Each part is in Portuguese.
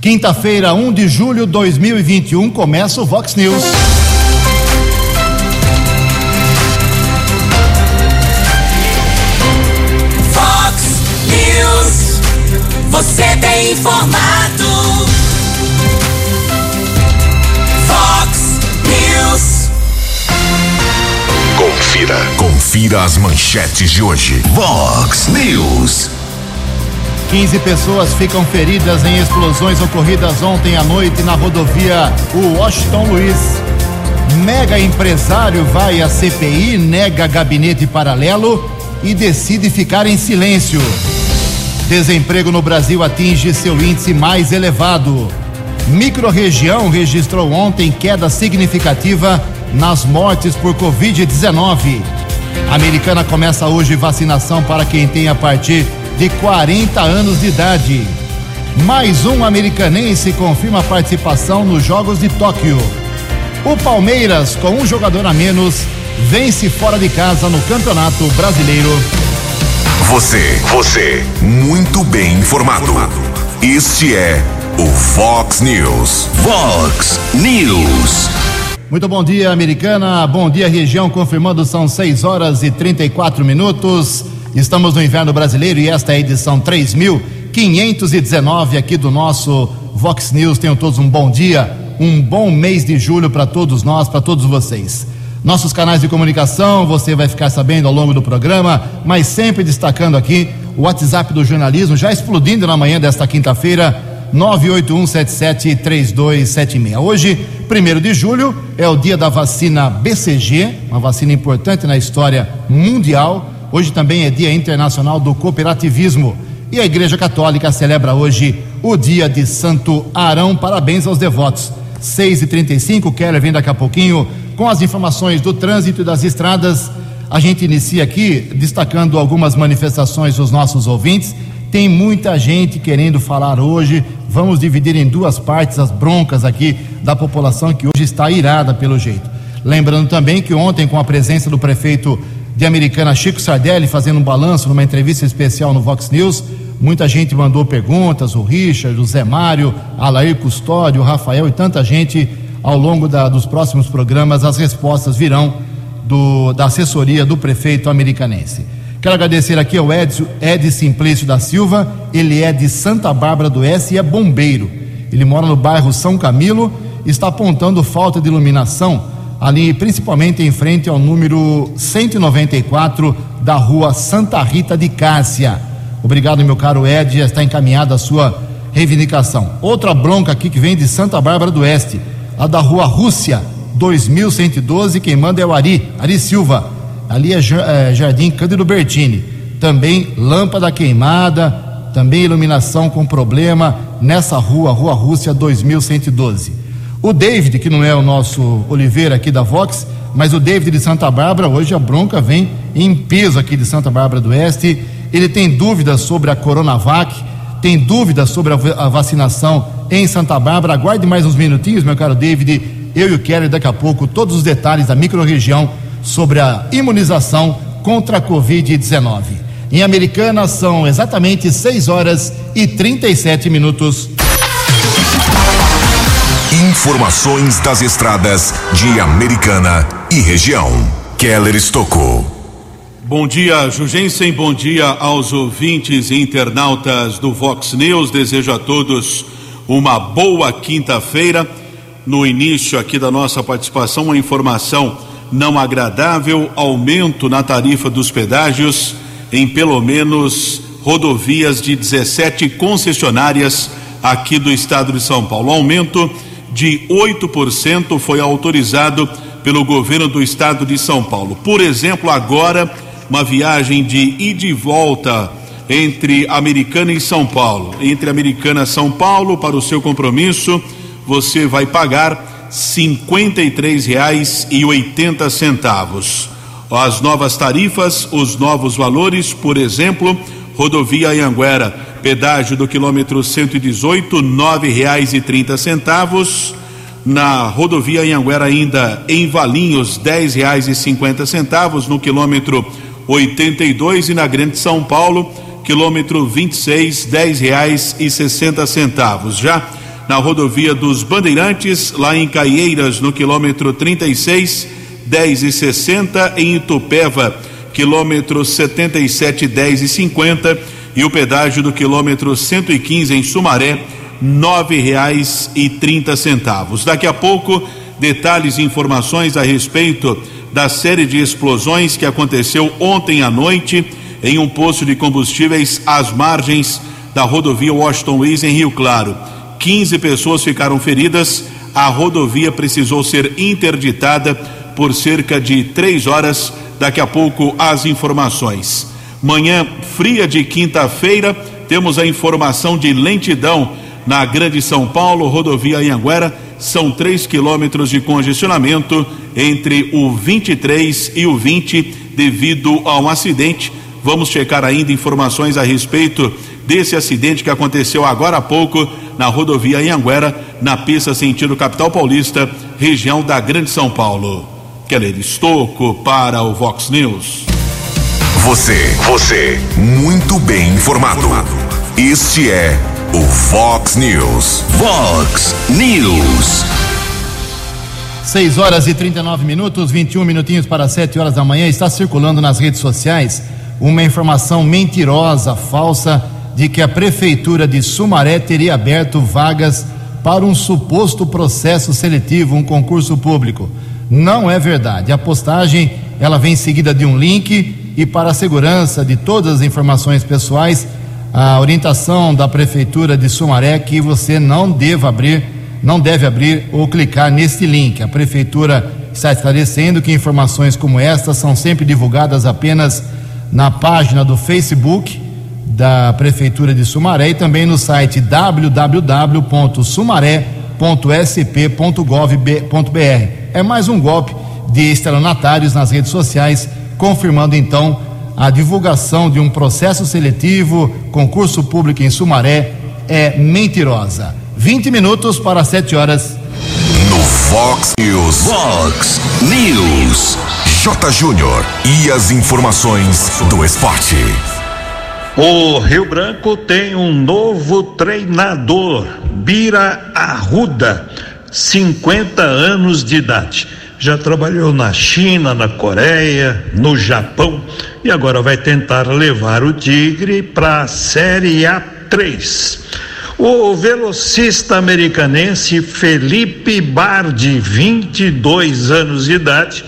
Quinta-feira, 1 de julho de 2021, começa o Vox News. Vox News. Você tem informado. Vox News. Confira. Confira as manchetes de hoje. Vox News. 15 pessoas ficam feridas em explosões ocorridas ontem à noite na rodovia Washington Luiz. Mega empresário vai à CPI, nega gabinete paralelo e decide ficar em silêncio. Desemprego no Brasil atinge seu índice mais elevado. Microrregião registrou ontem queda significativa nas mortes por Covid-19. A americana começa hoje vacinação para quem tem a partir de 40 anos de idade. Mais um americanense confirma participação nos Jogos de Tóquio. O Palmeiras, com um jogador a menos, vence fora de casa no Campeonato Brasileiro. Você, você, muito bem informado. Este é o Fox News. Fox News. Muito bom dia, americana. Bom dia, região. Confirmando, são 6 horas e 34 minutos. Estamos no inverno brasileiro e esta é a edição 3519 aqui do nosso Vox News. Tenham todos um bom dia, um bom mês de julho para todos nós, para todos vocês. Nossos canais de comunicação, você vai ficar sabendo ao longo do programa, mas sempre destacando aqui o WhatsApp do jornalismo, já explodindo na manhã desta quinta-feira, 981773276. Hoje, 1 de julho, é o dia da vacina BCG, uma vacina importante na história mundial. Hoje também é Dia Internacional do Cooperativismo. E a Igreja Católica celebra hoje o dia de Santo Arão. Parabéns aos devotos. 6 e 35 Keller vem daqui a pouquinho com as informações do trânsito e das estradas. A gente inicia aqui destacando algumas manifestações dos nossos ouvintes. Tem muita gente querendo falar hoje. Vamos dividir em duas partes as broncas aqui da população que hoje está irada pelo jeito. Lembrando também que ontem, com a presença do prefeito de Americana Chico Sardelli fazendo um balanço numa entrevista especial no Vox News, muita gente mandou perguntas, o Richard, o Zé Mário, Alair Custódio, o Rafael e tanta gente ao longo da, dos próximos programas, as respostas virão do, da assessoria do prefeito americanense. Quero agradecer aqui ao Ed, Ed Simplício da Silva, ele é de Santa Bárbara do Oeste e é bombeiro. Ele mora no bairro São Camilo, está apontando falta de iluminação ali principalmente em frente ao número 194 da rua Santa Rita de Cássia. Obrigado, meu caro Ed, já está encaminhada a sua reivindicação. Outra bronca aqui que vem de Santa Bárbara do Oeste, a da rua Rússia 2112, quem manda é o Ari, Ari Silva. Ali é, é Jardim Cândido Bertini. Também lâmpada queimada, também iluminação com problema nessa rua, Rua Rússia 2112. O David, que não é o nosso Oliveira aqui da Vox, mas o David de Santa Bárbara, hoje a bronca vem em peso aqui de Santa Bárbara do Oeste. Ele tem dúvidas sobre a Coronavac, tem dúvidas sobre a vacinação em Santa Bárbara. Aguarde mais uns minutinhos, meu caro David. Eu e o Kelly, daqui a pouco, todos os detalhes da microrregião sobre a imunização contra a Covid-19. Em Americana são exatamente 6 horas e 37 minutos. Informações das estradas de Americana e região. Keller Estocou. Bom dia, Jugensen. Bom dia aos ouvintes e internautas do Vox News. Desejo a todos uma boa quinta-feira. No início aqui da nossa participação, uma informação não agradável: aumento na tarifa dos pedágios em pelo menos rodovias de 17 concessionárias aqui do estado de São Paulo. Aumento de 8% foi autorizado pelo governo do estado de São Paulo. Por exemplo, agora, uma viagem de ida e volta entre Americana e São Paulo. Entre Americana e São Paulo, para o seu compromisso, você vai pagar R$ 53,80. As novas tarifas, os novos valores, por exemplo, rodovia Anhanguera, pedágio do quilômetro 118, nove reais e trinta centavos. Na rodovia Anhanguera ainda em Valinhos, dez reais e cinquenta centavos no quilômetro 82 e na Grande São Paulo, quilômetro 26, dez reais e sessenta centavos. Já na rodovia dos Bandeirantes, lá em Caieiras, no quilômetro 36, 10 e 60, em Itupeva, quilômetro 77, 10 e 50, e o pedágio do quilômetro 115 em Sumaré, nove reais e trinta centavos. Daqui a pouco, detalhes e informações a respeito da série de explosões que aconteceu ontem à noite em um posto de combustíveis às margens da rodovia Washington Luiz em Rio Claro. 15 pessoas ficaram feridas. A rodovia precisou ser interditada por cerca de três horas. Daqui a pouco as informações. Manhã fria de quinta-feira, temos a informação de lentidão na Grande São Paulo, rodovia Anhanguera. São três quilômetros de congestionamento entre o 23 e o 20 devido a um acidente. Vamos checar ainda informações a respeito desse acidente que aconteceu agora há pouco na rodovia Anhanguera, na pista sentido capital paulista, região da Grande São Paulo. Keller Estocco para o Vox News. Você, você, muito bem informado. Este é o Fox News. Fox News. 6 horas e 39 minutos, 21 minutinhos para 7 horas da manhã. Está circulando nas redes sociais uma informação mentirosa, falsa, de que a Prefeitura de Sumaré teria aberto vagas para um suposto processo seletivo, um concurso público. Não é verdade. A postagem ela vem seguida de um link e para a segurança de todas as informações pessoais, a orientação da prefeitura de Sumaré é que você não deva abrir, não deve abrir ou clicar neste link. A prefeitura está esclarecendo que informações como estas são sempre divulgadas apenas na página do Facebook da prefeitura de Sumaré e também no site www.sumaré.sp.gov.br. É mais um golpe de estelionatários nas redes sociais, confirmando então a divulgação de um processo seletivo, concurso público em Sumaré, é mentirosa. 20 minutos para 7 horas. No Fox News. Fox News. J. Júnior. E as informações do esporte. O Rio Branco tem um novo treinador, Bira Arruda, 50 anos de idade. Já trabalhou na China, na Coreia, no Japão e agora vai tentar levar o Tigre para a Série A3. O velocista americanense Felipe Bardi, 22 anos de idade,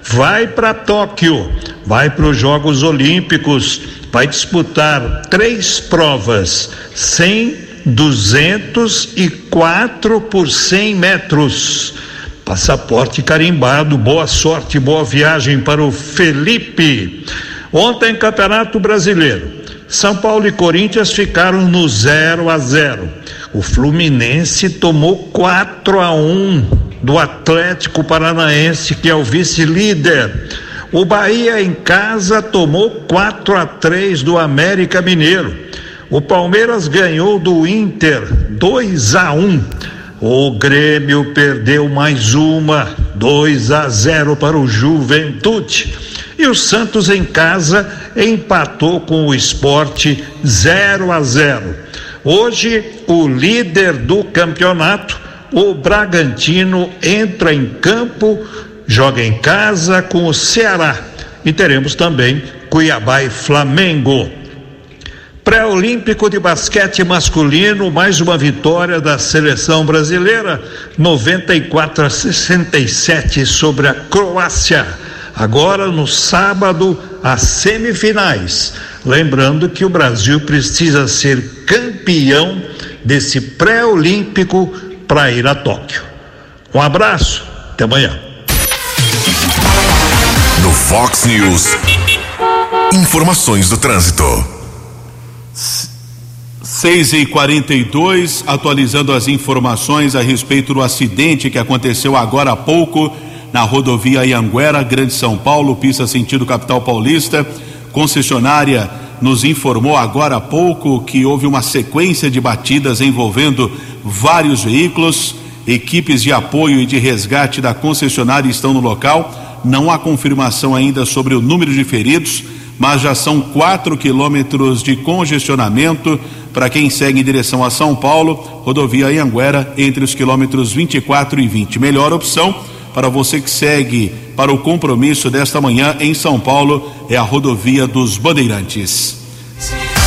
vai para Tóquio, vai para os Jogos Olímpicos, vai disputar três provas: 100, 200 e 4 por 100 metros. Passaporte carimbado, boa sorte, boa viagem para o Felipe. Ontem, Campeonato Brasileiro. São Paulo e Corinthians ficaram no 0 a 0. O Fluminense tomou 4 a 1 do Atlético Paranaense, que é o vice-líder. O Bahia em casa tomou 4 a 3 do América Mineiro. O Palmeiras ganhou do Inter 2 a 1. O Grêmio perdeu mais uma, 2 a 0 para o Juventude. E o Santos em casa empatou com o esporte 0 a 0. Hoje, o líder do campeonato, o Bragantino, entra em campo, joga em casa com o Ceará. E teremos também Cuiabá e Flamengo. Pré-olímpico de basquete masculino, mais uma vitória da seleção brasileira, 94 a 67 sobre a Croácia. Agora no sábado, as semifinais. Lembrando que o Brasil precisa ser campeão desse pré-olímpico para ir a Tóquio. Um abraço, até amanhã. No Fox News. Informações do trânsito. 6 e 42 atualizando as informações a respeito do acidente que aconteceu agora há pouco na rodovia Ianguera, Grande São Paulo, pista sentido capital paulista. Concessionária nos informou agora há pouco que houve uma sequência de batidas envolvendo vários veículos. Equipes de apoio e de resgate da concessionária estão no local. Não há confirmação ainda sobre o número de feridos, mas já são quatro quilômetros de congestionamento para quem segue em direção a São Paulo, rodovia Anhanguera entre os quilômetros 24 e 20. Melhor opção para você que segue para o compromisso desta manhã em São Paulo é a rodovia dos Bandeirantes.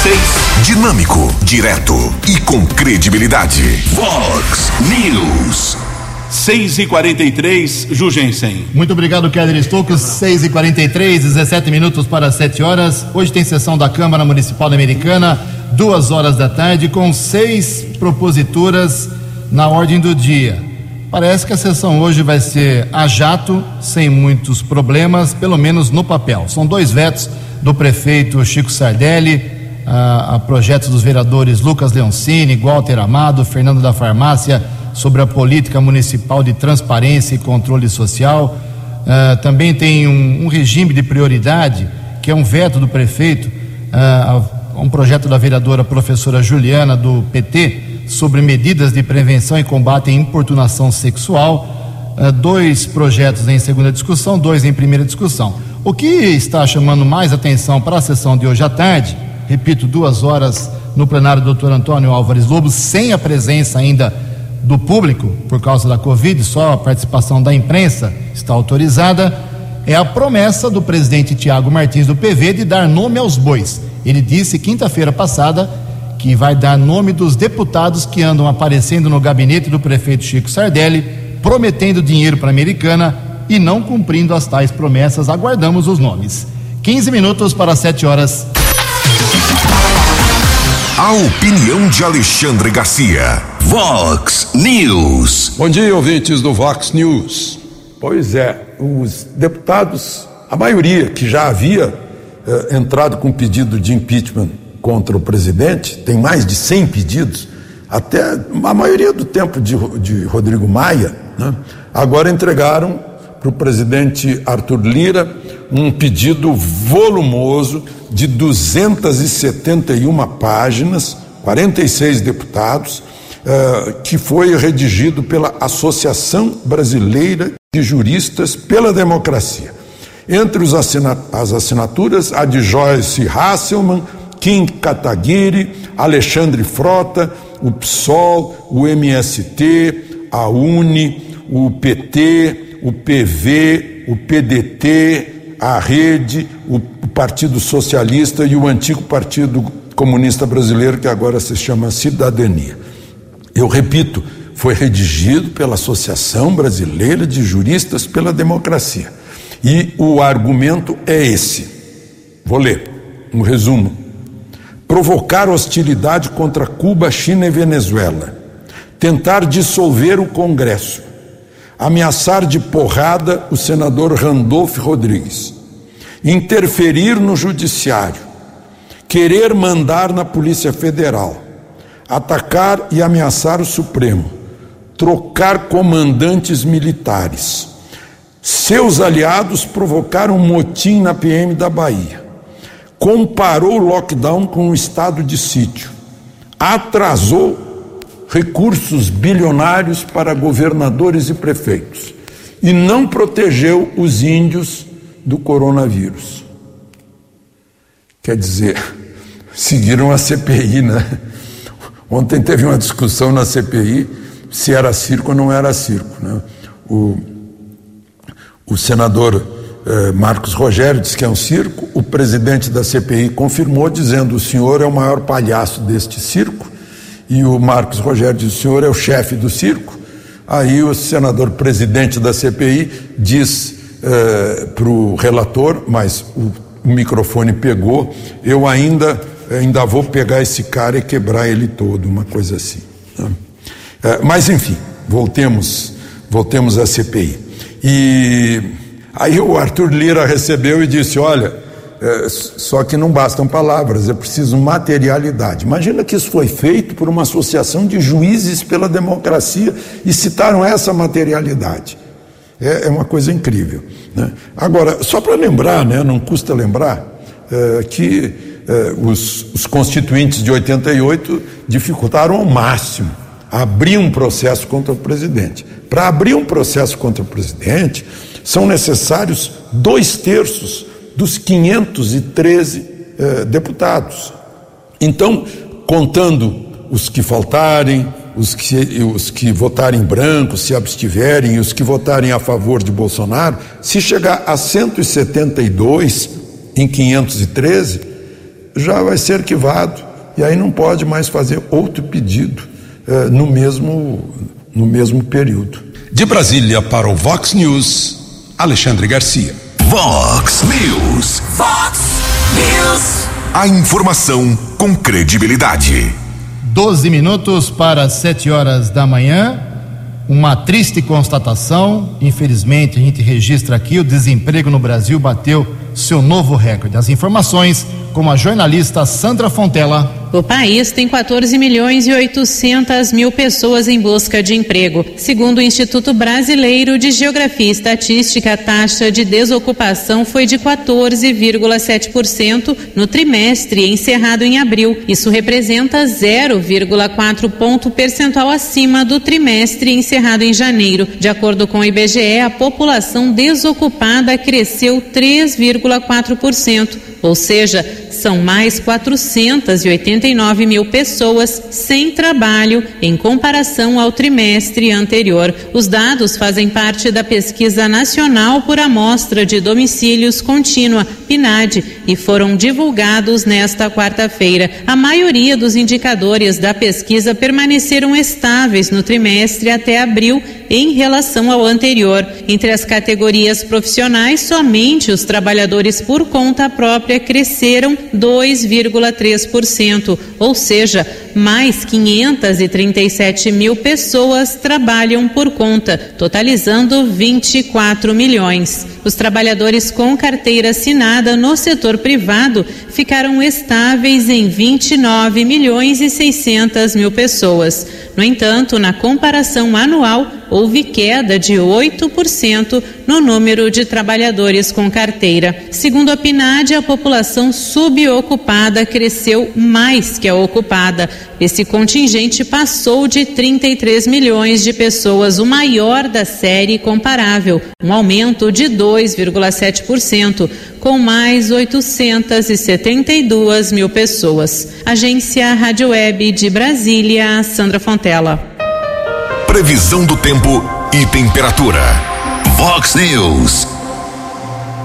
Seis. Dinâmico, direto e com credibilidade. Vox News. 6 e 43 Jugensen. Muito obrigado, Keller Estocos. 6 e 43 17 minutos para 7 horas. Hoje tem sessão da Câmara Municipal Americana, duas horas da tarde, com seis proposituras na ordem do dia. Parece que a sessão hoje vai ser a jato, sem muitos problemas, pelo menos no papel. São dois vetos do prefeito Chico Sardelli, a, a projetos dos vereadores Lucas Leoncini, Walter Amado, Fernando da Farmácia sobre a política municipal de transparência e controle social. Uh, também tem um, um, regime de prioridade, que é um veto do prefeito, uh, um projeto da vereadora professora Juliana, do PT, sobre medidas de prevenção e combate à importunação sexual. Uh, dois projetos em segunda discussão, dois em primeira discussão. O que está chamando mais atenção para a sessão de hoje à tarde, repito, duas horas no plenário do doutor Antônio Álvares Lobo, sem a presença ainda do público por causa da Covid, só a participação da imprensa está autorizada, é a promessa do presidente Tiago Martins do PV de dar nome aos bois. Ele disse quinta-feira passada que vai dar nome dos deputados que andam aparecendo no gabinete do prefeito Chico Sardelli, prometendo dinheiro para a Americana e não cumprindo as tais promessas. Aguardamos os nomes. 15 minutos para 7 horas. A opinião de Alexandre Garcia. Vox News. Bom dia, ouvintes do Vox News. Pois é, os deputados, a maioria que já havia eh, entrado com pedido de impeachment contra o presidente, tem mais de 100 pedidos, até a maioria do tempo de, de Rodrigo Maia, né, agora entregaram para o presidente Arthur Lira um pedido volumoso de 271 páginas, 46 deputados, uh, que foi redigido pela Associação Brasileira de Juristas pela Democracia. Entre os assinat as assinaturas, a de Joyce Hasselman, Kim Kataguiri, Alexandre Frota, o PSOL, o MST, a UNE, o PT, o PV, o PDT, a Rede, o Partido Socialista e o antigo Partido Comunista Brasileiro, que agora se chama Cidadania. Eu repito, foi redigido pela Associação Brasileira de Juristas pela Democracia. E o argumento é esse. Vou ler um resumo. Provocar hostilidade contra Cuba, China e Venezuela. Tentar dissolver o Congresso ameaçar de porrada o senador Randolph Rodrigues, interferir no judiciário, querer mandar na Polícia Federal, atacar e ameaçar o Supremo, trocar comandantes militares. Seus aliados provocaram um motim na PM da Bahia. Comparou o lockdown com o estado de sítio. Atrasou recursos bilionários para governadores e prefeitos e não protegeu os índios do coronavírus. Quer dizer, seguiram a CPI, né? Ontem teve uma discussão na CPI se era circo ou não era circo. Né? O, o senador eh, Marcos Rogério disse que é um circo, o presidente da CPI confirmou, dizendo: o senhor é o maior palhaço deste circo e o Marcos Rogério disse: o senhor é o chefe do circo. Aí o senador presidente da CPI diz eh, para o relator, mas o, o, microfone pegou, eu ainda, ainda vou pegar esse cara e quebrar ele todo, uma coisa assim. Né? Eh, mas enfim, voltemos, voltemos à CPI. E aí o Arthur Lira recebeu e disse: olha só que não bastam palavras, é preciso materialidade. Imagina que isso foi feito por uma associação de juízes pela democracia e citaram essa materialidade. É, é uma coisa incrível. Né? Agora, só para lembrar, né, não custa lembrar, é, que é, os, os constituintes de 88 dificultaram ao máximo abrir um processo contra o presidente. Para abrir um processo contra o presidente, são necessários dois terços dos 513 eh, deputados. Então, contando os que faltarem, os que, os que votarem branco, se abstiverem, os que votarem a favor de Bolsonaro, se chegar a 172 em 513, já vai ser arquivado e aí não pode mais fazer outro pedido eh, no, mesmo, no mesmo período. De Brasília para o Vox News, Alexandre Garcia. Vox News. Fox News. A informação com credibilidade. 12 minutos para 7 horas da manhã. Uma triste constatação. Infelizmente, a gente registra aqui: o desemprego no Brasil bateu seu novo recorde. As informações com a jornalista Sandra Fontela. O país tem 14 milhões e 800 mil pessoas em busca de emprego. Segundo o Instituto Brasileiro de Geografia e Estatística, a taxa de desocupação foi de 14,7% no trimestre encerrado em abril. Isso representa 0,4 ponto percentual acima do trimestre encerrado em janeiro. De acordo com o IBGE, a população desocupada cresceu 3,4%, ou seja, são mais 489 mil pessoas sem trabalho em comparação ao trimestre anterior. Os dados fazem parte da Pesquisa Nacional por Amostra de Domicílios Contínua, PNAD, e foram divulgados nesta quarta-feira. A maioria dos indicadores da pesquisa permaneceram estáveis no trimestre até abril em relação ao anterior. Entre as categorias profissionais, somente os trabalhadores por conta própria cresceram 2,3%, ou seja, mais 537 mil pessoas trabalham por conta, totalizando 24 milhões. Os trabalhadores com carteira assinada no setor privado ficaram estáveis em 29 milhões e 600 mil pessoas. No entanto, na comparação anual, houve queda de 8% no número de trabalhadores com carteira. Segundo a PNAD, a população subocupada cresceu mais que a ocupada. Esse contingente passou de 33 milhões de pessoas, o maior da série comparável, um aumento de 2,7%, com mais 872 mil pessoas. Agência Rádio Web de Brasília, Sandra Fontela. Previsão do tempo e temperatura. Vox News.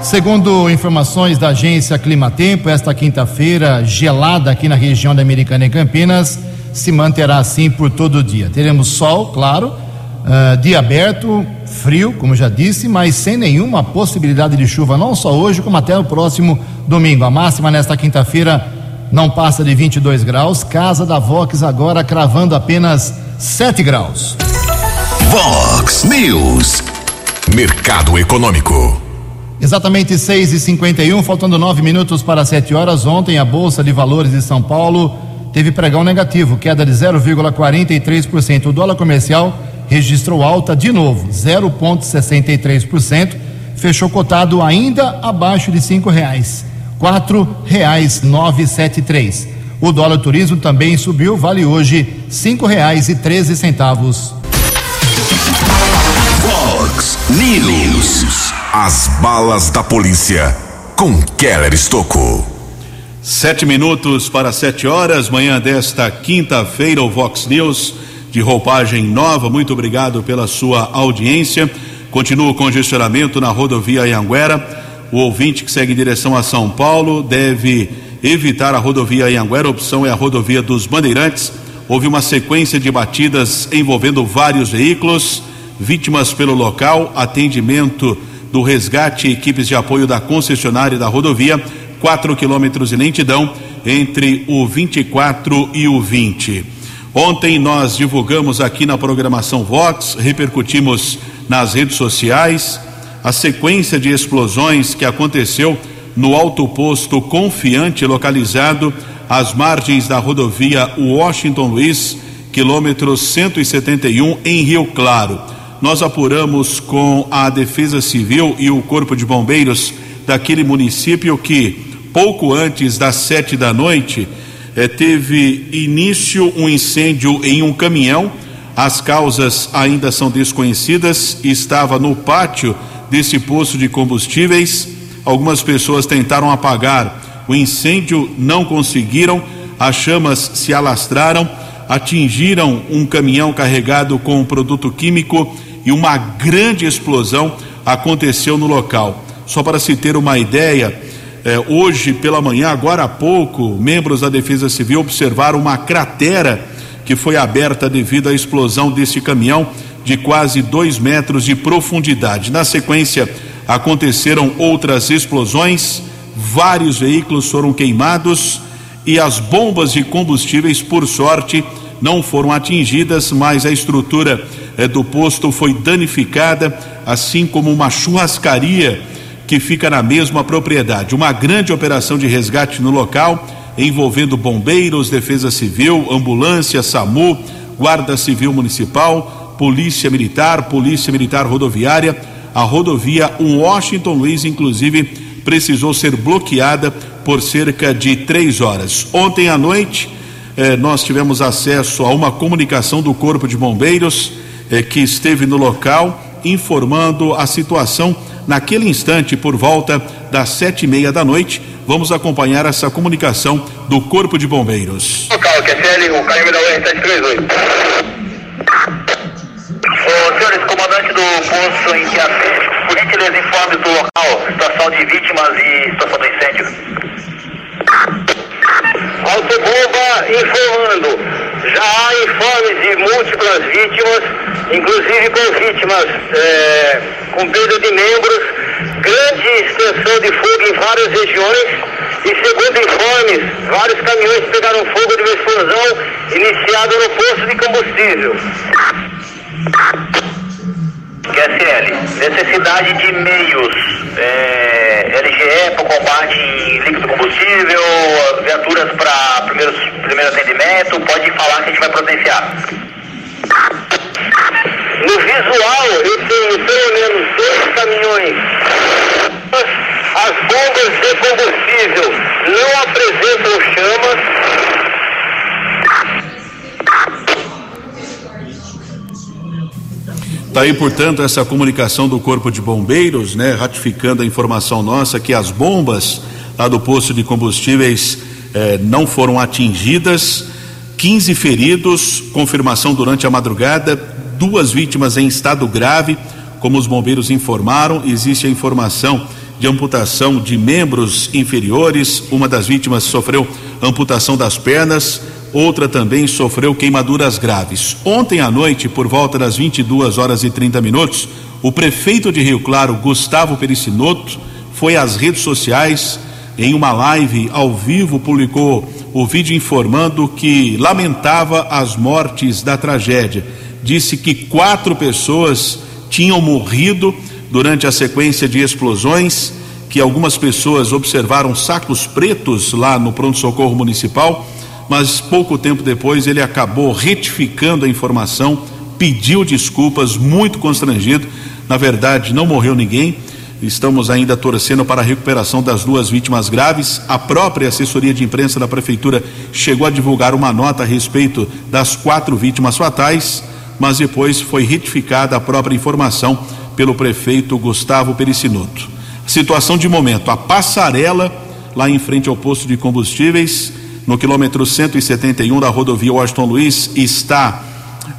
Segundo informações da agência Climatempo, esta quinta-feira, gelada aqui na região da Americana e Campinas, se manterá assim por todo o dia. Teremos sol, claro, uh, dia aberto, frio, como já disse, mas sem nenhuma possibilidade de chuva, não só hoje, como até o próximo domingo. A máxima nesta quinta-feira não passa de 22 graus. Casa da Vox agora cravando apenas 7 graus. Vox News. Mercado Econômico. Exatamente 6 e 51 faltando nove minutos para 7 horas. Ontem, a Bolsa de Valores de São Paulo teve pregão negativo, queda de 0,43%. O dólar comercial registrou alta de novo, 0,63%. Fechou cotado ainda abaixo de cinco reais, quatro reais nove sete três. O dólar turismo também subiu, vale hoje cinco reais e treze centavos. News. As balas da polícia com Keller Estocou. Sete minutos para sete horas, manhã desta quinta-feira, o Vox News de roupagem nova. Muito obrigado pela sua audiência. Continua o congestionamento na rodovia Anhanguera. O ouvinte que segue em direção a São Paulo deve evitar a rodovia Anhanguera. A opção é a rodovia dos Bandeirantes. Houve uma sequência de batidas envolvendo vários veículos, vítimas pelo local, atendimento do resgate equipes de apoio da concessionária da rodovia, 4 quilômetros de lentidão entre o 24 e o 20. Ontem nós divulgamos aqui na programação Vox, repercutimos nas redes sociais a sequência de explosões que aconteceu no alto posto confiante localizado às margens da rodovia Washington Luiz, quilômetro 171 em Rio Claro. Nós apuramos com a Defesa Civil e o Corpo de Bombeiros daquele município que pouco antes das sete da noite eh, teve início um incêndio em um caminhão. As causas ainda são desconhecidas. Estava no pátio desse posto de combustíveis. Algumas pessoas tentaram apagar o incêndio, não conseguiram. as chamas se alastraram, atingiram um caminhão carregado com um produto químico e uma grande explosão aconteceu no local. Só para se ter uma ideia, eh, hoje pela manhã, agora há pouco, membros da Defesa Civil observaram uma cratera que foi aberta devido à explosão desse caminhão de quase dois metros de profundidade. Na sequência, aconteceram outras explosões, vários veículos foram queimados e as bombas de combustíveis, por sorte, não foram atingidas, mas a estrutura eh, do posto foi danificada, assim como uma churrascaria que fica na mesma propriedade. Uma grande operação de resgate no local, envolvendo bombeiros, defesa civil, ambulância, SAMU, Guarda Civil Municipal, Polícia Militar, Polícia Militar Rodoviária. A rodovia Washington Luiz, inclusive, precisou ser bloqueada por cerca de três horas. Ontem à noite, eh, nós tivemos acesso a uma comunicação do Corpo de Bombeiros eh, que esteve no local informando a situação naquele instante por volta das sete e meia da noite. Vamos acompanhar essa comunicação do Corpo de Bombeiros. Local, QSL, o KM da UR738. Ô, senhores, comandante do posto em Piacente, por gentileza informe do local, situação de vítimas e situação do incêndio. Autobomba informando. Já há informes de múltiplas vítimas, inclusive com vítimas é, com perda de membros, grande extensão de fogo em várias regiões e segundo informes, vários caminhões pegaram fogo de uma explosão iniciada no posto de combustível. QSL, necessidade de meios, é, LGE para combate em líquido combustível, viaturas para primeiro atendimento, pode falar que a gente vai providenciar. No visual, eu tenho pelo menos dois caminhões. As bombas de combustível não apresentam chamas. Está aí, portanto, essa comunicação do Corpo de Bombeiros, né, ratificando a informação nossa que as bombas lá do posto de combustíveis eh, não foram atingidas, 15 feridos, confirmação durante a madrugada, duas vítimas em estado grave, como os bombeiros informaram, existe a informação de amputação de membros inferiores, uma das vítimas sofreu amputação das pernas, outra também sofreu queimaduras graves. Ontem à noite, por volta das 22 horas e 30 minutos, o prefeito de Rio Claro, Gustavo Pericinoto, foi às redes sociais em uma live ao vivo publicou o vídeo informando que lamentava as mortes da tragédia. Disse que quatro pessoas tinham morrido durante a sequência de explosões, que algumas pessoas observaram sacos pretos lá no pronto-socorro municipal mas pouco tempo depois ele acabou retificando a informação, pediu desculpas, muito constrangido. Na verdade, não morreu ninguém. Estamos ainda torcendo para a recuperação das duas vítimas graves. A própria assessoria de imprensa da prefeitura chegou a divulgar uma nota a respeito das quatro vítimas fatais, mas depois foi retificada a própria informação pelo prefeito Gustavo Pericinoto. Situação de momento: a passarela lá em frente ao posto de combustíveis no quilômetro 171 da rodovia Washington Luiz está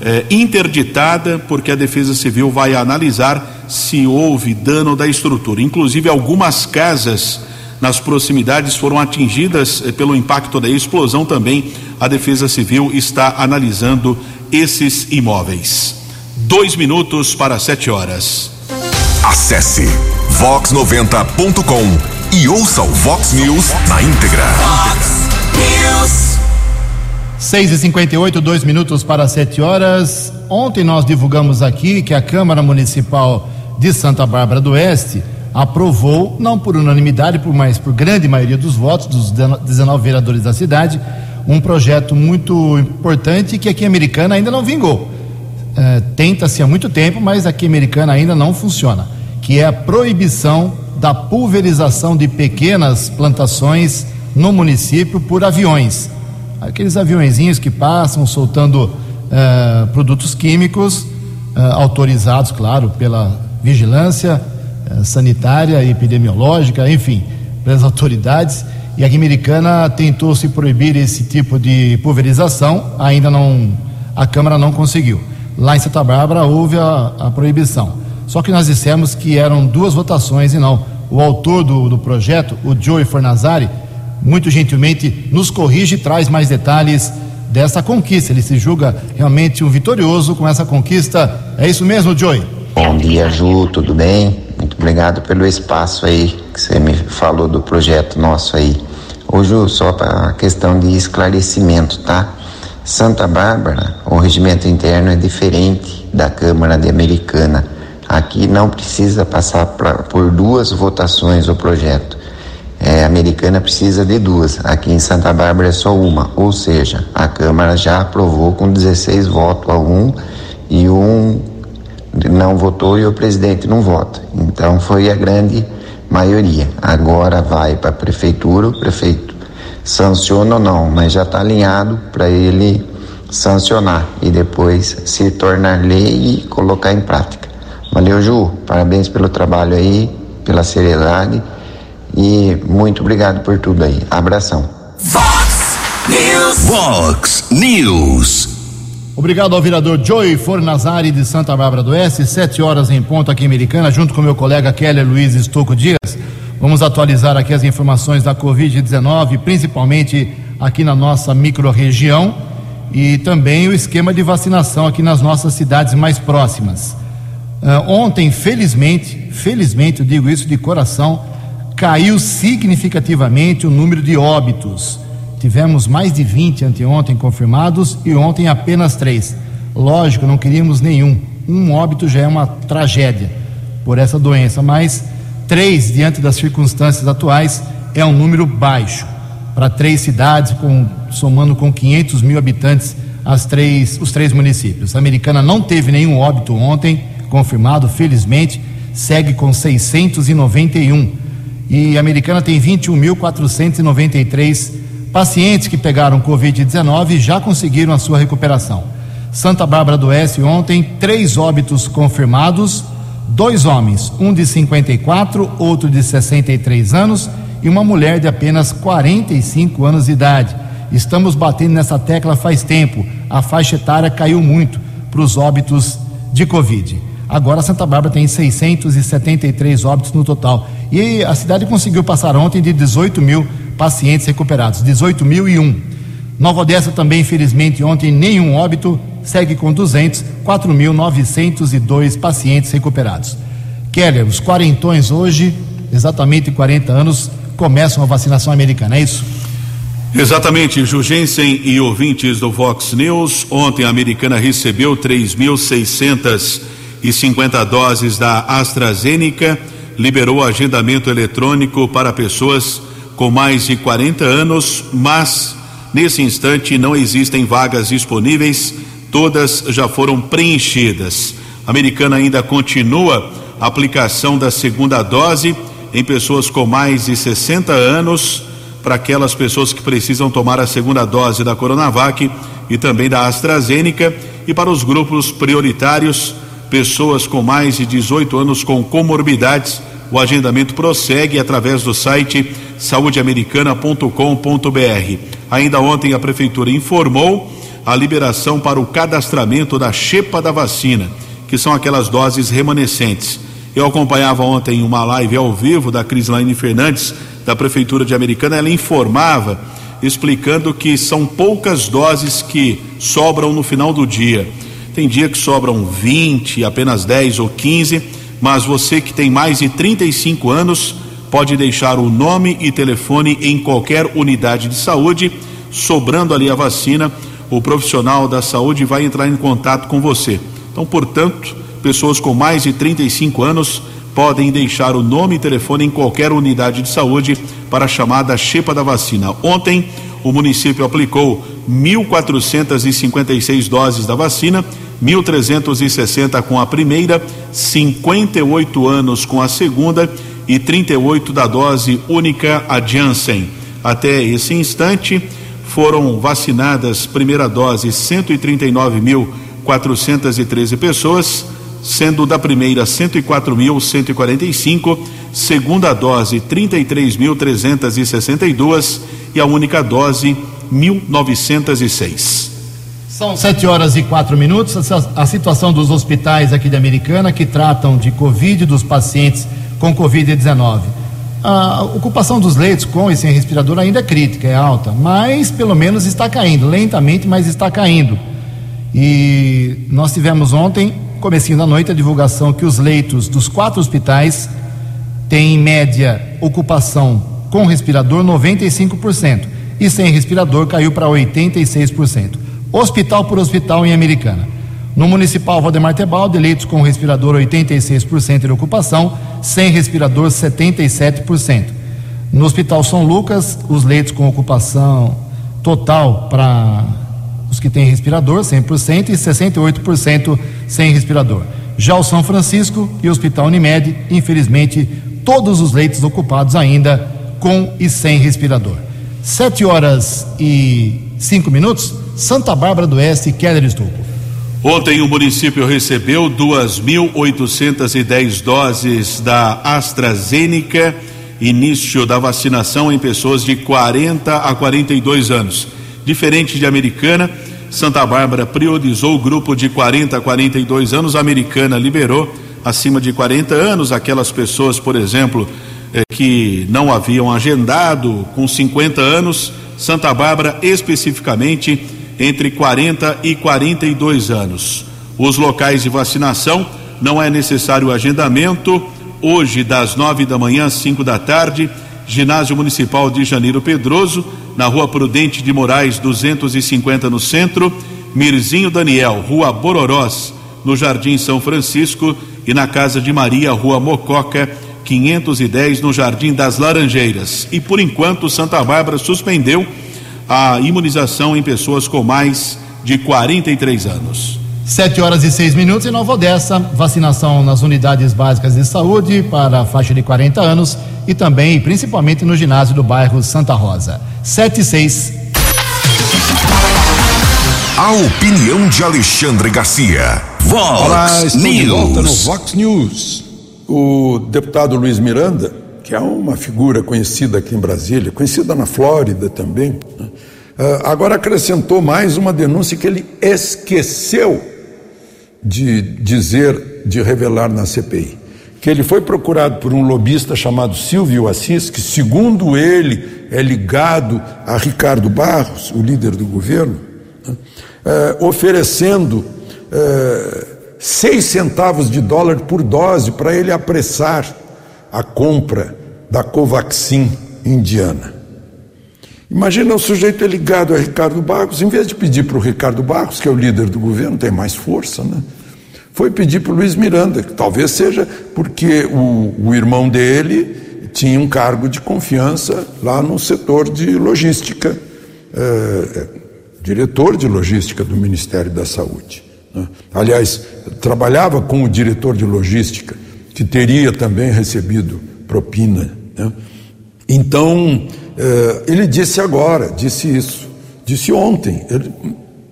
eh, interditada porque a Defesa Civil vai analisar se houve dano da estrutura. Inclusive, algumas casas nas proximidades foram atingidas eh, pelo impacto da explosão também. A Defesa Civil está analisando esses imóveis. Dois minutos para sete horas. Acesse vox90.com e ouça o Vox News na íntegra. Fox News. 6 e 58 dois minutos para 7 horas. Ontem nós divulgamos aqui que a Câmara Municipal de Santa Bárbara do Oeste aprovou, não por unanimidade, por mais por grande maioria dos votos dos 19 vereadores da cidade, um projeto muito importante que aqui em Americana ainda não vingou. É, Tenta-se há muito tempo, mas aqui em Americana ainda não funciona, que é a proibição da pulverização de pequenas plantações no município por aviões. Aqueles aviõezinhos que passam soltando eh, produtos químicos, eh, autorizados, claro, pela vigilância eh, sanitária e epidemiológica, enfim, pelas autoridades. E a Americana tentou se proibir esse tipo de pulverização, ainda não, a Câmara não conseguiu. Lá em Santa Bárbara houve a, a proibição. Só que nós dissemos que eram duas votações e não. O autor do, do projeto, o Joey Fornazari, muito gentilmente nos corrige e traz mais detalhes dessa conquista. Ele se julga realmente um vitorioso com essa conquista. É isso mesmo, Joey? Bom dia, Ju, tudo bem? Muito obrigado pelo espaço aí que você me falou do projeto nosso aí. Ô Ju, só para questão de esclarecimento, tá? Santa Bárbara, o regimento interno é diferente da Câmara de Americana. Aqui não precisa passar pra, por duas votações o projeto. É, americana precisa de duas. Aqui em Santa Bárbara é só uma. Ou seja, a Câmara já aprovou com 16 votos a um e um não votou e o presidente não vota. Então foi a grande maioria. Agora vai para a prefeitura, o prefeito sanciona ou não, mas já está alinhado para ele sancionar e depois se tornar lei e colocar em prática. Valeu, Ju. Parabéns pelo trabalho aí, pela seriedade e muito obrigado por tudo aí. Abração. Fox News. Fox News. Obrigado ao vereador Joey Fornazari de Santa Bárbara do Oeste, sete horas em ponto aqui em Americana, junto com meu colega Keller Luiz Estouco Dias. Vamos atualizar aqui as informações da Covid-19, principalmente aqui na nossa microrregião e também o esquema de vacinação aqui nas nossas cidades mais próximas. Uh, ontem, felizmente, felizmente, eu digo isso de coração, caiu significativamente o número de óbitos. Tivemos mais de 20 anteontem confirmados e ontem apenas três. Lógico, não queríamos nenhum. Um óbito já é uma tragédia por essa doença, mas três, diante das circunstâncias atuais, é um número baixo. Para três cidades, com, somando com 500 mil habitantes, as três, os três municípios. A americana não teve nenhum óbito ontem, confirmado, felizmente, segue com 691. E a americana tem 21.493 pacientes que pegaram Covid-19 e já conseguiram a sua recuperação. Santa Bárbara do Oeste ontem, três óbitos confirmados, dois homens, um de 54, outro de 63 anos e uma mulher de apenas 45 anos de idade. Estamos batendo nessa tecla faz tempo. A faixa etária caiu muito para os óbitos de Covid. Agora Santa Bárbara tem 673 óbitos no total. E a cidade conseguiu passar ontem de 18 mil pacientes recuperados, 18.001. Nova Odessa também, infelizmente, ontem nenhum óbito, segue com 200, 4.902 pacientes recuperados. Keller, os quarentões hoje, exatamente 40 anos, começam a vacinação americana, é isso? Exatamente, Jugensen e ouvintes do Vox News. Ontem a americana recebeu 3.650 doses da AstraZeneca, liberou agendamento eletrônico para pessoas com mais de 40 anos, mas nesse instante não existem vagas disponíveis, todas já foram preenchidas. A americana ainda continua a aplicação da segunda dose em pessoas com mais de 60 anos, para aquelas pessoas que precisam tomar a segunda dose da Coronavac e também da AstraZeneca, e para os grupos prioritários, pessoas com mais de 18 anos com comorbidades. O agendamento prossegue através do site saudeamericana.com.br. Ainda ontem a prefeitura informou a liberação para o cadastramento da chepa da vacina, que são aquelas doses remanescentes. Eu acompanhava ontem uma live ao vivo da Crislaine Fernandes, da Prefeitura de Americana. Ela informava, explicando que são poucas doses que sobram no final do dia. Tem dia que sobram 20, apenas 10 ou 15, mas você que tem mais de 35 anos pode deixar o nome e telefone em qualquer unidade de saúde, sobrando ali a vacina, o profissional da saúde vai entrar em contato com você. Então, portanto, pessoas com mais de 35 anos podem deixar o nome e telefone em qualquer unidade de saúde para a chamada chepa da vacina. Ontem, o município aplicou 1.456 doses da vacina, 1.360 com a primeira, 58 anos com a segunda e 38 da dose única a Janssen. Até esse instante, foram vacinadas primeira dose 139.413 pessoas, sendo da primeira 104.145, segunda dose 33.362 e a única dose 1.906. São sete horas e quatro minutos. A situação dos hospitais aqui de Americana que tratam de Covid dos pacientes com Covid-19. A ocupação dos leitos com e sem respirador ainda é crítica, é alta, mas pelo menos está caindo, lentamente, mas está caindo. E nós tivemos ontem, comecinho da noite, a divulgação que os leitos dos quatro hospitais têm em média ocupação com respirador 95% e sem respirador caiu para 86% hospital por hospital em Americana. No municipal Valdemar Tebaldi, leitos com respirador 86% de ocupação, sem respirador 77%. No Hospital São Lucas, os leitos com ocupação total para os que têm respirador, 100%, e 68% sem respirador. Já o São Francisco e o Hospital Unimed, infelizmente, todos os leitos ocupados ainda com e sem respirador. Sete horas e cinco minutos. Santa Bárbara do Oeste, Keller Estupro. Ontem o município recebeu 2.810 doses da AstraZeneca, início da vacinação em pessoas de 40 a 42 anos. Diferente de Americana, Santa Bárbara priorizou o grupo de 40 a 42 anos, a Americana liberou acima de 40 anos aquelas pessoas, por exemplo, eh, que não haviam agendado com 50 anos. Santa Bárbara especificamente entre 40 e 42 anos. Os locais de vacinação não é necessário agendamento. Hoje, das nove da manhã às cinco da tarde, Ginásio Municipal de Janeiro Pedroso, na Rua Prudente de Moraes, 250 no centro, Mirzinho Daniel, Rua Bororós, no Jardim São Francisco, e na Casa de Maria, Rua Mococa, 510, no Jardim das Laranjeiras. E por enquanto, Santa Bárbara suspendeu a imunização em pessoas com mais de 43 anos. Sete horas e seis minutos em Nova Odessa, vacinação nas unidades básicas de saúde para a faixa de 40 anos e também, principalmente, no ginásio do bairro Santa Rosa. Sete e seis. A opinião de Alexandre Garcia. Vox Olá, News. de volta no Vox News. O deputado Luiz Miranda, que é uma figura conhecida aqui em Brasília, conhecida na Flórida também, né? Ah, agora acrescentou mais uma denúncia que ele esqueceu de dizer, de revelar na CPI. Que ele foi procurado por um lobista chamado Silvio Assis, que, segundo ele, é ligado a Ricardo Barros, o líder do governo, né? eh, oferecendo eh, seis centavos de dólar por dose para ele apressar a compra da Covaxin indiana. Imagina o sujeito é ligado a Ricardo Barros, em vez de pedir para o Ricardo Barros, que é o líder do governo, tem mais força, né? Foi pedir para o Luiz Miranda, que talvez seja porque o, o irmão dele tinha um cargo de confiança lá no setor de logística, é, diretor de logística do Ministério da Saúde. Né? Aliás, trabalhava com o diretor de logística, que teria também recebido propina. Né? Então, eh, ele disse agora, disse isso, disse ontem, ele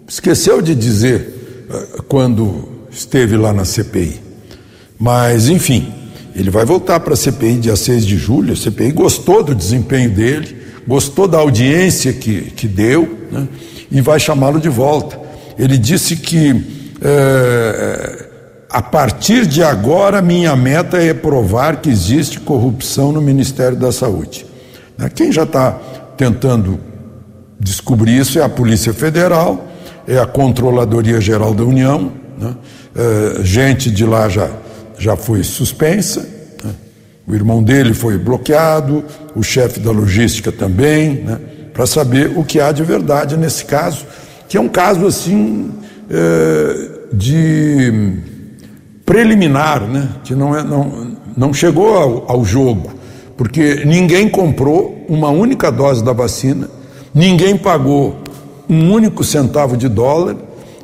esqueceu de dizer eh, quando esteve lá na CPI. Mas, enfim, ele vai voltar para a CPI dia 6 de julho. A CPI gostou do desempenho dele, gostou da audiência que, que deu né, e vai chamá-lo de volta. Ele disse que. Eh, a partir de agora, minha meta é provar que existe corrupção no Ministério da Saúde. Né? Quem já está tentando descobrir isso é a Polícia Federal, é a Controladoria Geral da União, né? é, gente de lá já, já foi suspensa, né? o irmão dele foi bloqueado, o chefe da logística também, né? para saber o que há de verdade nesse caso, que é um caso assim é, de preliminar, né? que não, é, não, não chegou ao, ao jogo, porque ninguém comprou uma única dose da vacina, ninguém pagou um único centavo de dólar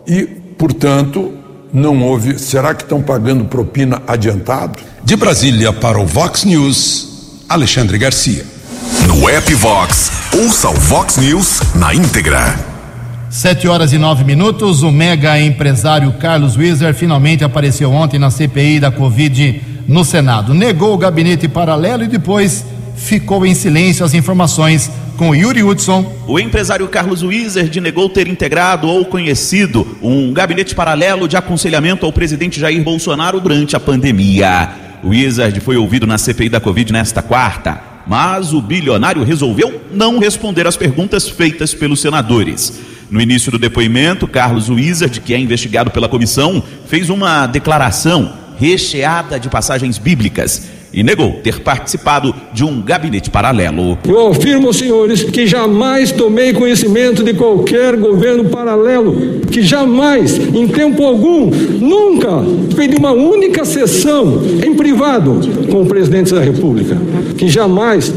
e, portanto, não houve. Será que estão pagando propina adiantado? De Brasília para o Vox News, Alexandre Garcia. No app Vox, ouça o Vox News na íntegra. Sete horas e nove minutos. O mega empresário Carlos Wieser finalmente apareceu ontem na CPI da Covid no Senado. Negou o gabinete paralelo e depois ficou em silêncio as informações com Yuri Hudson. O empresário Carlos Wizard negou ter integrado ou conhecido um gabinete paralelo de aconselhamento ao presidente Jair Bolsonaro durante a pandemia. O Wizard foi ouvido na CPI da Covid nesta quarta, mas o bilionário resolveu não responder às perguntas feitas pelos senadores. No início do depoimento, Carlos Wizard, que é investigado pela comissão, fez uma declaração recheada de passagens bíblicas e negou ter participado de um gabinete paralelo. Eu afirmo senhores que jamais tomei conhecimento de qualquer governo paralelo, que jamais, em tempo algum, nunca fiz uma única sessão em privado com o presidente da República, que jamais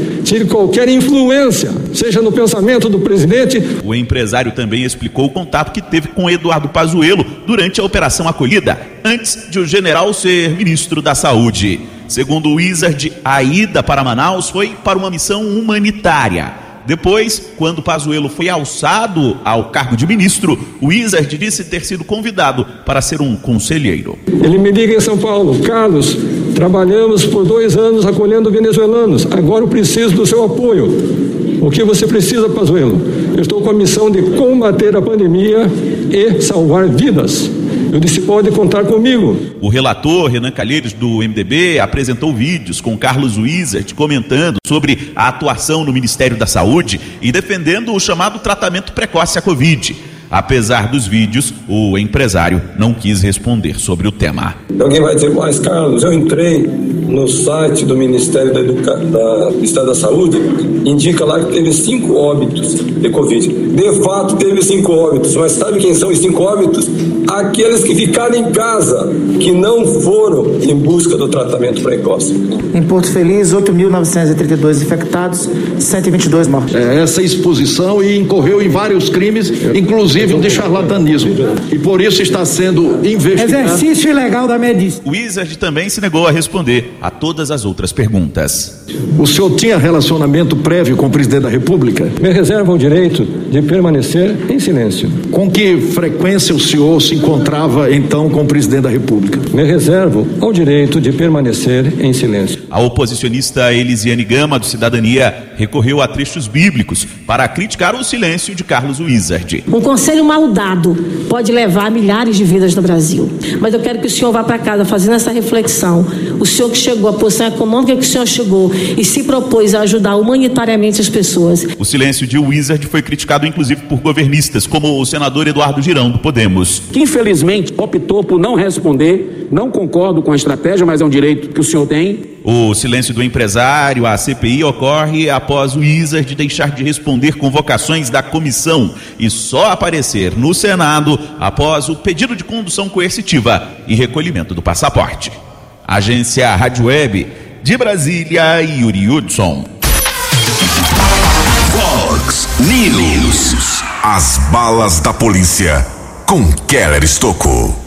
qualquer influência, seja no pensamento do presidente. O empresário também explicou o contato que teve com Eduardo Pazuello durante a Operação Acolhida, antes de o general ser ministro da Saúde. Segundo o Wizard, a ida para Manaus foi para uma missão humanitária. Depois, quando Pazuello foi alçado ao cargo de ministro, o Wizard disse ter sido convidado para ser um conselheiro. Ele me liga em São Paulo, Carlos, trabalhamos por dois anos acolhendo venezuelanos, agora eu preciso do seu apoio. O que você precisa, Pazuello? Eu estou com a missão de combater a pandemia e salvar vidas. Eu disse: pode contar comigo. O relator Renan Calheiros, do MDB, apresentou vídeos com Carlos Wizard comentando sobre a atuação no Ministério da Saúde e defendendo o chamado tratamento precoce à Covid. Apesar dos vídeos, o empresário não quis responder sobre o tema. Alguém vai dizer, mas Carlos, eu entrei no site do Ministério da, Educa... da... Ministério da Saúde, indica lá que teve cinco óbitos de Covid. De fato, teve cinco óbitos, mas sabe quem são os cinco óbitos? Aqueles que ficaram em casa, que não foram em busca do tratamento precoce. Em Porto Feliz, 8.932 infectados, 122 mortos. É, essa exposição e incorreu em vários crimes, inclusive o de charlatanismo. E por isso está sendo investigado. Exercício ilegal da medicina. O Wizard também se negou a responder a todas as outras perguntas. O senhor tinha relacionamento prévio com o presidente da República? Me reserva o direito de permanecer em silêncio. Com que frequência o senhor se encontrava então com o presidente da República? Me reservo ao direito de permanecer em silêncio. A oposicionista Elisiane Gama, do Cidadania, recorreu a trechos bíblicos para criticar o silêncio de Carlos Wizard. Um conselho mal dado pode levar a milhares de vidas no Brasil. Mas eu quero que o senhor vá para casa fazendo essa reflexão. O senhor que chegou, a posição econômica que o senhor chegou e se propôs a ajudar humanitariamente as pessoas. O silêncio de Wizard foi criticado inclusive por governistas, como o senador Eduardo Girão, do Podemos. Que infelizmente optou por não responder. Não concordo com a estratégia, mas é um direito que o senhor tem. O silêncio do empresário, a CPI, ocorre após o Wizard deixar de responder convocações da comissão e só aparecer no Senado após o pedido de condução coercitiva e recolhimento do passaporte. Agência Rádio Web de Brasília, Yuri Hudson. News. As balas da polícia com Keller Estocou.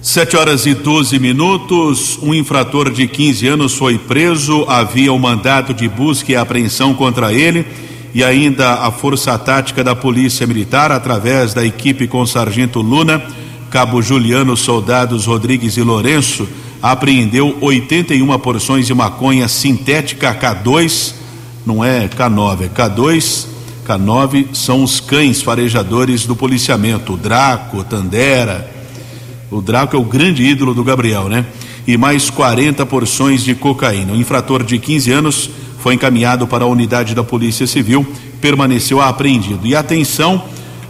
Sete horas e 12 minutos. Um infrator de 15 anos foi preso. Havia um mandato de busca e apreensão contra ele. E ainda a Força Tática da Polícia Militar, através da equipe com Sargento Luna, Cabo Juliano, Soldados Rodrigues e Lourenço, apreendeu 81 porções de maconha sintética K2. Não é K9, é K2. K9 são os cães farejadores do policiamento, o Draco, Tandera. O Draco é o grande ídolo do Gabriel, né? E mais 40 porções de cocaína. O infrator de 15 anos foi encaminhado para a unidade da Polícia Civil, permaneceu apreendido. E atenção,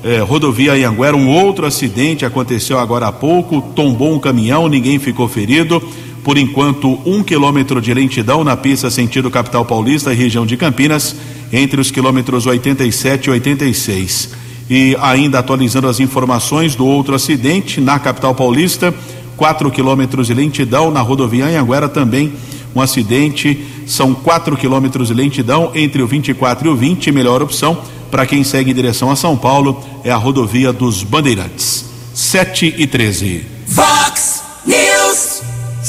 eh, rodovia Anhanguera, um outro acidente aconteceu agora há pouco, tombou um caminhão, ninguém ficou ferido. Por enquanto, um quilômetro de lentidão na pista sentido capital paulista e região de Campinas, entre os quilômetros 87 e 86. E ainda atualizando as informações do outro acidente na capital paulista, 4 quilômetros de lentidão na rodovia Anhanguera também um acidente, são 4 quilômetros de lentidão entre o 24 e o 20, melhor opção para quem segue em direção a São Paulo é a rodovia dos Bandeirantes. 7 e 13. Fox News.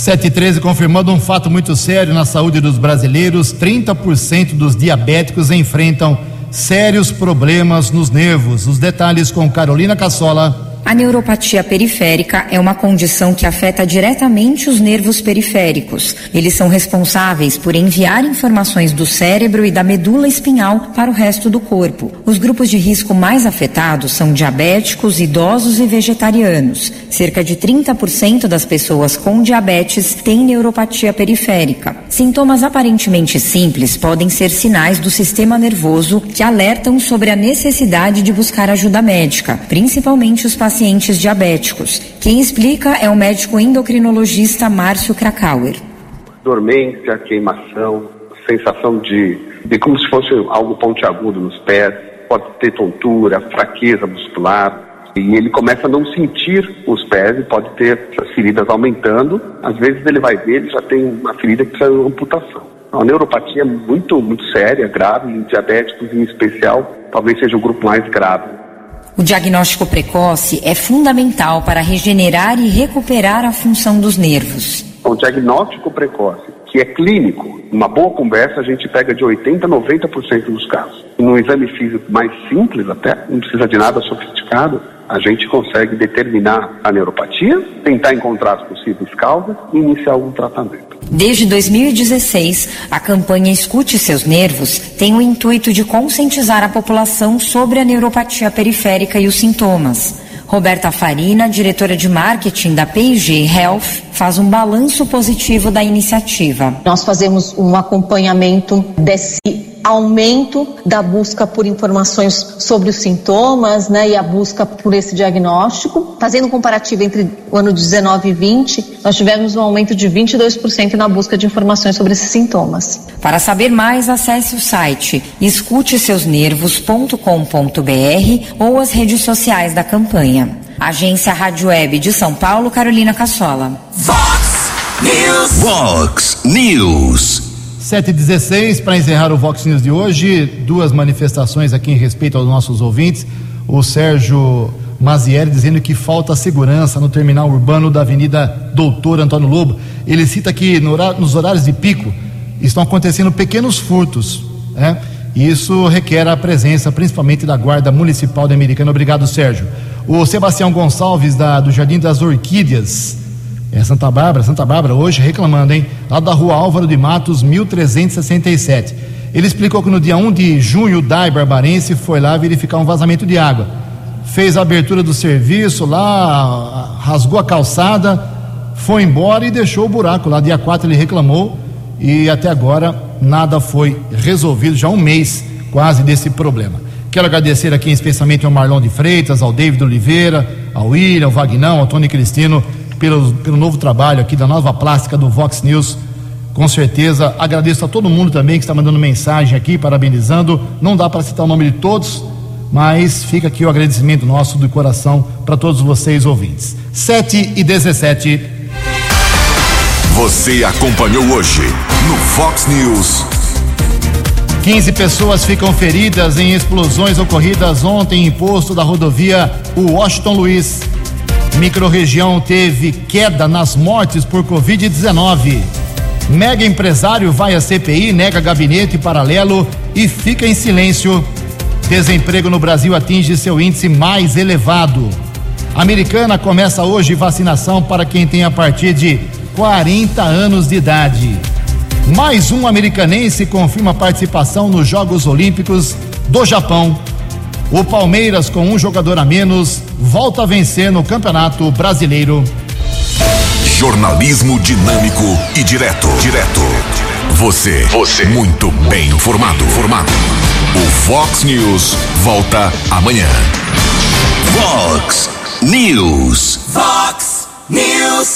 7 e 13 confirmando um fato muito sério na saúde dos brasileiros: 30% dos diabéticos enfrentam sérios problemas nos nervos. Os detalhes com Carolina Cassola. A neuropatia periférica é uma condição que afeta diretamente os nervos periféricos. Eles são responsáveis por enviar informações do cérebro e da medula espinhal para o resto do corpo. Os grupos de risco mais afetados são diabéticos, idosos e vegetarianos. Cerca de 30% das pessoas com diabetes têm neuropatia periférica. Sintomas aparentemente simples podem ser sinais do sistema nervoso que alertam sobre a necessidade de buscar ajuda médica, principalmente os pacientes diabéticos. Quem explica é o médico endocrinologista Márcio Krakauer. Dormência, queimação, sensação de, de como se fosse algo pontiagudo nos pés, pode ter tontura, fraqueza muscular, e ele começa a não sentir os pés e pode ter essas feridas aumentando. Às vezes ele vai ver, ele já tem uma ferida que precisa de amputação. A neuropatia é muito, muito séria, grave, em diabéticos em especial, talvez seja o grupo mais grave. O diagnóstico precoce é fundamental para regenerar e recuperar a função dos nervos. O diagnóstico precoce, que é clínico, uma boa conversa a gente pega de 80% a 90% dos casos. No exame físico mais simples até, não precisa de nada sofisticado, a gente consegue determinar a neuropatia, tentar encontrar as possíveis causas e iniciar algum tratamento. Desde 2016, a campanha Escute Seus Nervos tem o intuito de conscientizar a população sobre a neuropatia periférica e os sintomas. Roberta Farina, diretora de marketing da P&G Health, faz um balanço positivo da iniciativa. Nós fazemos um acompanhamento desse aumento da busca por informações sobre os sintomas, né, e a busca por esse diagnóstico. Fazendo um comparativo entre o ano 19 e 20, nós tivemos um aumento de 22% na busca de informações sobre esses sintomas. Para saber mais, acesse o site escuteseusnervos.com.br ou as redes sociais da campanha. Agência Rádio Web de São Paulo, Carolina Cassola. Fox News. Fox News. 7h16, para encerrar o Vox News de hoje, duas manifestações aqui em respeito aos nossos ouvintes. O Sérgio Mazieri dizendo que falta segurança no terminal urbano da Avenida Doutor Antônio Lobo. Ele cita que no horário, nos horários de pico estão acontecendo pequenos furtos, né? E isso requer a presença principalmente da Guarda Municipal da Americana. Obrigado, Sérgio. O Sebastião Gonçalves, da, do Jardim das Orquídeas, é Santa Bárbara, Santa Bárbara, hoje reclamando, hein? Lá da rua Álvaro de Matos, 1367. Ele explicou que no dia 1 de junho o DAI Barbarense foi lá verificar um vazamento de água. Fez a abertura do serviço lá, rasgou a calçada, foi embora e deixou o buraco lá. Dia 4 ele reclamou e até agora nada foi resolvido, já um mês quase desse problema. Quero agradecer aqui especialmente ao Marlon de Freitas, ao David Oliveira, ao William, ao Vagnão, ao Tony Cristino pelo, pelo novo trabalho aqui da nova plástica do Vox News. Com certeza, agradeço a todo mundo também que está mandando mensagem aqui, parabenizando. Não dá para citar o nome de todos, mas fica aqui o agradecimento nosso do coração para todos vocês ouvintes. 7 e 17. Você acompanhou hoje no Fox News. 15 pessoas ficam feridas em explosões ocorridas ontem em posto da rodovia Washington Luiz. Microrregião teve queda nas mortes por Covid-19. Mega empresário vai à CPI, nega gabinete paralelo e fica em silêncio. Desemprego no Brasil atinge seu índice mais elevado. Americana começa hoje vacinação para quem tem a partir de 40 anos de idade. Mais um americanense confirma participação nos Jogos Olímpicos do Japão. O Palmeiras, com um jogador a menos, volta a vencer no Campeonato Brasileiro. Jornalismo dinâmico e direto. Direto. Você. Você. Muito bem informado. Formado. O Fox News volta amanhã. Fox News. Fox News.